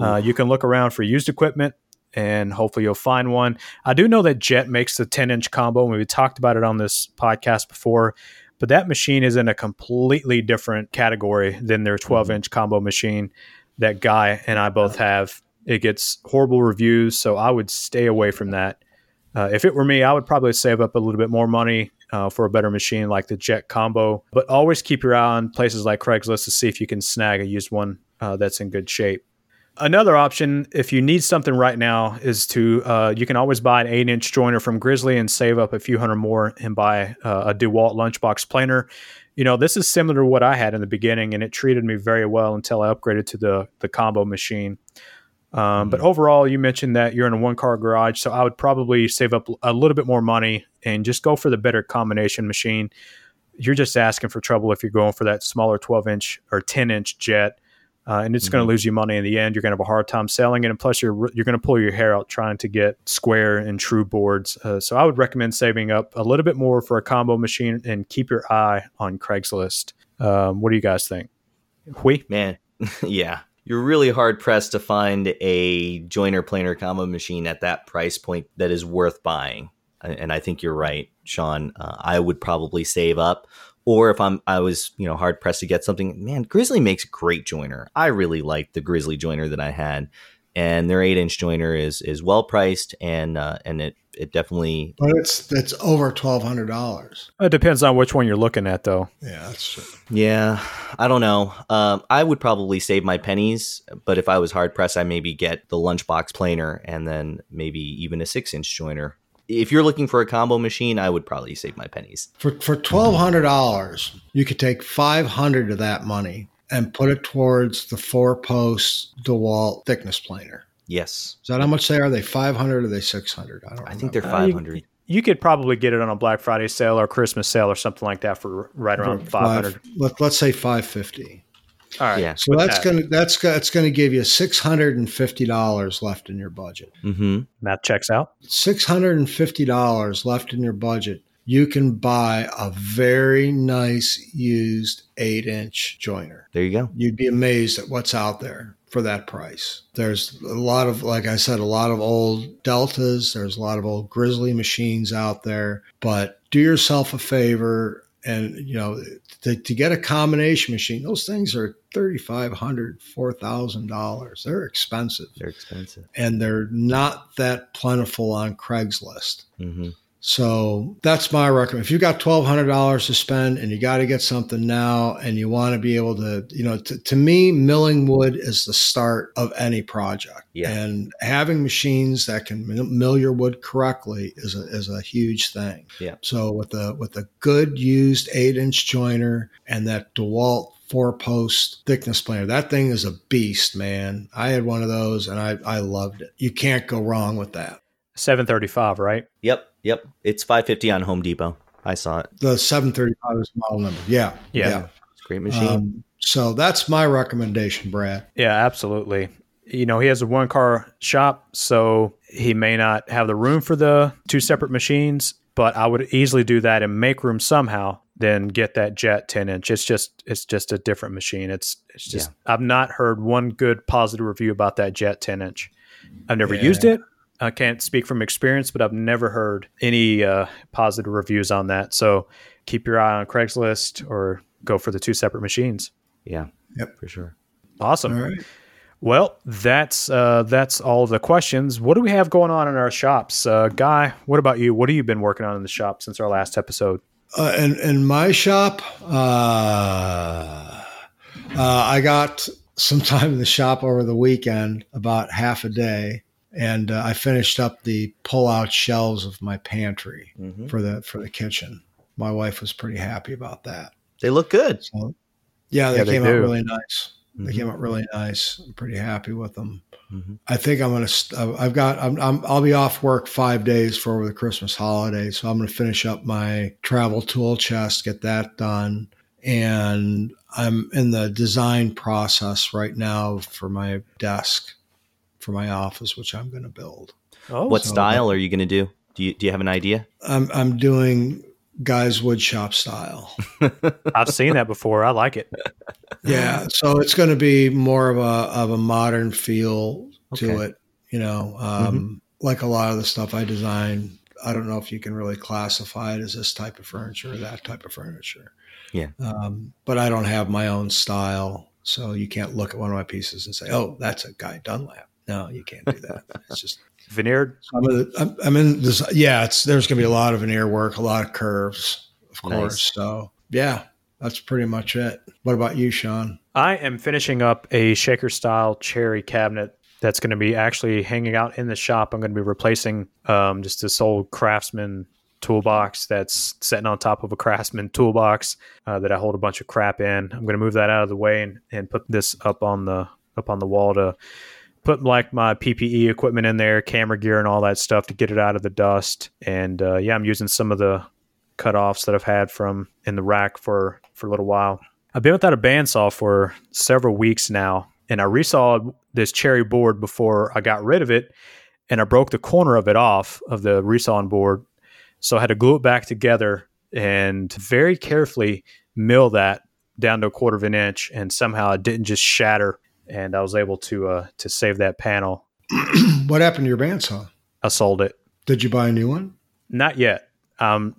Uh, you can look around for used equipment and hopefully you'll find one. I do know that Jet makes the 10 inch combo. We talked about it on this podcast before, but that machine is in a completely different category than their 12 inch combo machine that Guy and I both have. It gets horrible reviews, so I would stay away from that. Uh, if it were me, I would probably save up a little bit more money uh, for a better machine like the Jet Combo. But always keep your eye on places like Craigslist to see if you can snag a used one uh, that's in good shape. Another option, if you need something right now, is to uh, you can always buy an eight-inch joiner from Grizzly and save up a few hundred more and buy uh, a DeWalt lunchbox planer. You know, this is similar to what I had in the beginning, and it treated me very well until I upgraded to the the combo machine. Um, mm-hmm. But overall, you mentioned that you're in a one car garage, so I would probably save up a little bit more money and just go for the better combination machine. You're just asking for trouble if you're going for that smaller 12 inch or 10 inch jet uh, and it's mm-hmm. going to lose you money in the end. You're going to have a hard time selling it, and plus you're you're going to pull your hair out trying to get square and true boards. Uh, so I would recommend saving up a little bit more for a combo machine and keep your eye on Craigslist. Um, what do you guys think? We man, [laughs] yeah, you're really hard pressed to find a joiner planer combo machine at that price point that is worth buying. And I think you're right, Sean. Uh, I would probably save up or if I'm I was you know hard pressed to get something, man, Grizzly makes great joiner. I really like the Grizzly joiner that I had, and their eight inch joiner is is well priced and uh, and it it definitely. But it's it's over twelve hundred dollars. It depends on which one you're looking at, though. Yeah, that's true. Yeah, I don't know. Um, I would probably save my pennies, but if I was hard pressed, I maybe get the lunchbox planer and then maybe even a six inch joiner if you're looking for a combo machine, I would probably save my pennies. For for twelve hundred dollars, you could take five hundred of that money and put it towards the four post DeWalt thickness planer. Yes. Is that how much they are? Are they five hundred or are they six hundred? I don't. Know. I think they're five hundred. Uh, you, you, could probably get it on a Black Friday sale or Christmas sale or something like that for right around five hundred. Let, let's say five fifty. All right. Yeah. So that's that. gonna that's that's gonna give you six hundred and fifty dollars left in your budget. Mm-hmm. Math checks out. Six hundred and fifty dollars left in your budget. You can buy a very nice used eight inch joiner. There you go. You'd be amazed at what's out there for that price. There's a lot of, like I said, a lot of old Deltas. There's a lot of old Grizzly machines out there. But do yourself a favor and you know to, to get a combination machine those things are $3500 $4000 they're expensive. They're expensive. And they're not that plentiful on craigslist. Mm-hmm. So that's my recommendation. If you've got twelve hundred dollars to spend and you got to get something now, and you want to be able to, you know, to, to me, milling wood is the start of any project. Yeah. And having machines that can mill your wood correctly is a is a huge thing. Yeah. So with a with a good used eight inch joiner and that DeWalt four post thickness planer. That thing is a beast, man. I had one of those and I, I loved it. You can't go wrong with that. 735, right? Yep. Yep. It's 550 on Home Depot. I saw it. The 735 is model number. Yeah. Yeah. yeah. Great machine. Um, so that's my recommendation, Brad. Yeah, absolutely. You know, he has a one car shop, so he may not have the room for the two separate machines, but I would easily do that and make room somehow then get that jet 10 inch it's just it's just a different machine it's it's just yeah. i've not heard one good positive review about that jet 10 inch i've never yeah. used it i can't speak from experience but i've never heard any uh, positive reviews on that so keep your eye on craigslist or go for the two separate machines yeah yep for sure awesome well, that's uh, that's all the questions. What do we have going on in our shops, uh, Guy? What about you? What have you been working on in the shop since our last episode? Uh, in in my shop, uh, uh, I got some time in the shop over the weekend, about half a day, and uh, I finished up the pull out shelves of my pantry mm-hmm. for the for the kitchen. My wife was pretty happy about that. They look good. So, yeah, they yeah, came they out really nice. Mm-hmm. They came out really nice. I'm pretty happy with them. Mm-hmm. I think I'm gonna. I've got. I'm, I'm. I'll be off work five days for the Christmas holiday, so I'm gonna finish up my travel tool chest, get that done, and I'm in the design process right now for my desk, for my office, which I'm gonna build. Oh, what so, style are you gonna do? Do you do you have an idea? I'm I'm doing guy's woodshop style. [laughs] I've seen that before. I like it. Yeah, so it's going to be more of a of a modern feel to okay. it. You know, um, mm-hmm. like a lot of the stuff I design. I don't know if you can really classify it as this type of furniture or that type of furniture. Yeah. Um, but I don't have my own style, so you can't look at one of my pieces and say, "Oh, that's a Guy Dunlap." No, you can't do that. It's just [laughs] veneered. I'm, in, I'm, I'm in this. Yeah, it's there's going to be a lot of veneer work, a lot of curves, of nice. course. So yeah, that's pretty much it. What about you, Sean? I am finishing up a shaker style cherry cabinet that's going to be actually hanging out in the shop. I'm going to be replacing um, just this old craftsman toolbox that's sitting on top of a craftsman toolbox uh, that I hold a bunch of crap in. I'm going to move that out of the way and, and put this up on the up on the wall to put like my PPE equipment in there, camera gear, and all that stuff to get it out of the dust. And uh, yeah, I'm using some of the cutoffs that I've had from in the rack for for a little while. I've been without a bandsaw for several weeks now, and I resaw this cherry board before I got rid of it, and I broke the corner of it off of the resawing board, so I had to glue it back together and very carefully mill that down to a quarter of an inch, and somehow it didn't just shatter and I was able to uh, to save that panel. [clears throat] what happened to your bandsaw? I sold it. Did you buy a new one? Not yet. Um,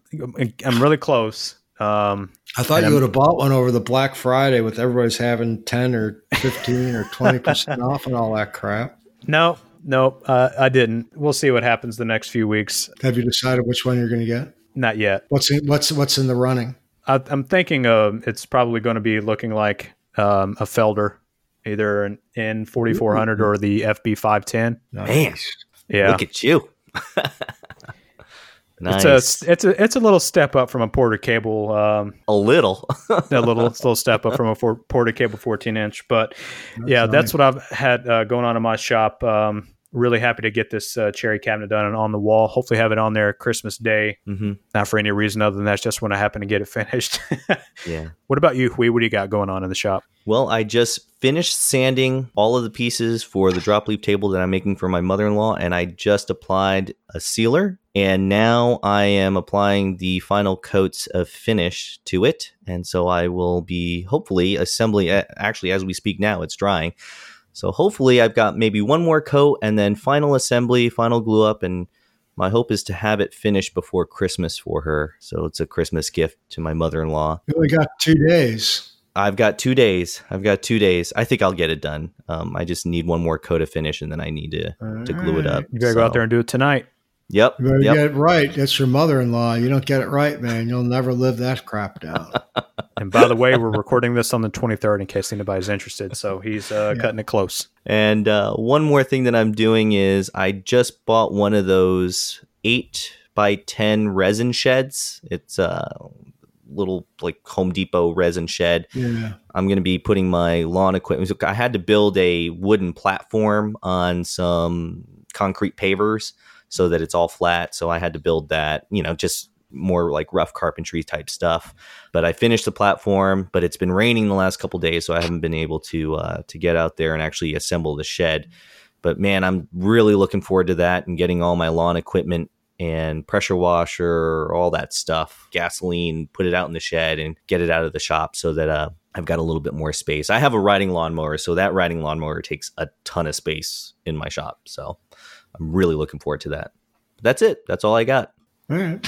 I'm really close. Um, I thought you I'm, would have bought one over the Black Friday with everybody's having ten or fifteen or twenty percent [laughs] off and all that crap. No, no, uh, I didn't. We'll see what happens the next few weeks. Have you decided which one you're going to get? Not yet. What's in, what's what's in the running? I, am thinking uh, it's probably going to be looking like um, a Felder either an N4400 or the FB510. Man, yeah. Look at you. nice. [laughs] It's a it's a it's a little step up from a Porter cable. Um, a little, [laughs] a little little step up from a four, Porter cable 14 inch. But that's yeah, nice. that's what I've had uh, going on in my shop. Um, really happy to get this uh, cherry cabinet done and on the wall. Hopefully, have it on there Christmas Day. Mm-hmm. Not for any reason other than that's just when I happen to get it finished. [laughs] yeah. What about you, Huy? What do you got going on in the shop? Well, I just finished sanding all of the pieces for the drop leaf table that I'm making for my mother in law, and I just applied a sealer. And now I am applying the final coats of finish to it. And so I will be hopefully assembling, actually, as we speak now, it's drying. So hopefully I've got maybe one more coat and then final assembly, final glue up, and my hope is to have it finished before Christmas for her. So it's a Christmas gift to my mother in law. We only got two days. I've got two days. I've got two days. I think I'll get it done. Um, I just need one more coat to finish, and then I need to to glue it up. You better so. go out there and do it tonight. Yep. You better yep. get it right. That's your mother-in-law. You don't get it right, man. You'll never live that crap down. [laughs] and by the way, we're recording this on the 23rd in case anybody's interested. So he's uh, yeah. cutting it close. And uh, one more thing that I'm doing is I just bought one of those eight by 10 resin sheds. It's a little like Home Depot resin shed. Yeah. I'm going to be putting my lawn equipment. I had to build a wooden platform on some concrete pavers so that it's all flat. So I had to build that, you know, just more like rough carpentry type stuff. But I finished the platform, but it's been raining the last couple days, so I haven't been able to uh, to get out there and actually assemble the shed. But man, I'm really looking forward to that and getting all my lawn equipment and pressure washer, all that stuff, gasoline, put it out in the shed and get it out of the shop so that uh, I've got a little bit more space. I have a riding lawnmower, so that riding lawnmower takes a ton of space in my shop. So I'm really looking forward to that. But that's it. That's all I got. All right.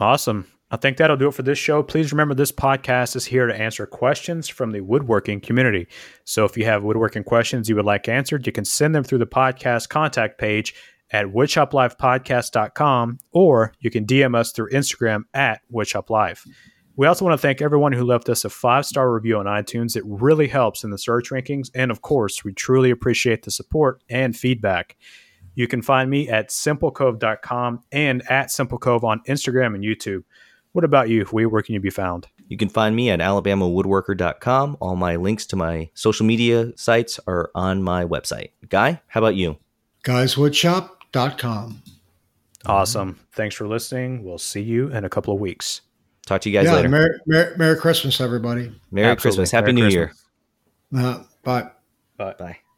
Awesome. I think that'll do it for this show. Please remember this podcast is here to answer questions from the woodworking community. So if you have woodworking questions you would like answered, you can send them through the podcast contact page at woodshoplifepodcast.com or you can DM us through Instagram at woodshoplife. We also want to thank everyone who left us a five star review on iTunes. It really helps in the search rankings. And of course, we truly appreciate the support and feedback. You can find me at simplecove.com and at simplecove on Instagram and YouTube. What about you? Where can you be found? You can find me at alabamawoodworker.com. All my links to my social media sites are on my website. Guy, how about you? Guyswoodshop.com. Awesome. Thanks for listening. We'll see you in a couple of weeks. Talk to you guys yeah, later. Merry, Merry, Merry Christmas, everybody. Merry Absolutely. Christmas. Happy Merry New Christmas. Year. Uh, bye. Bye. Bye.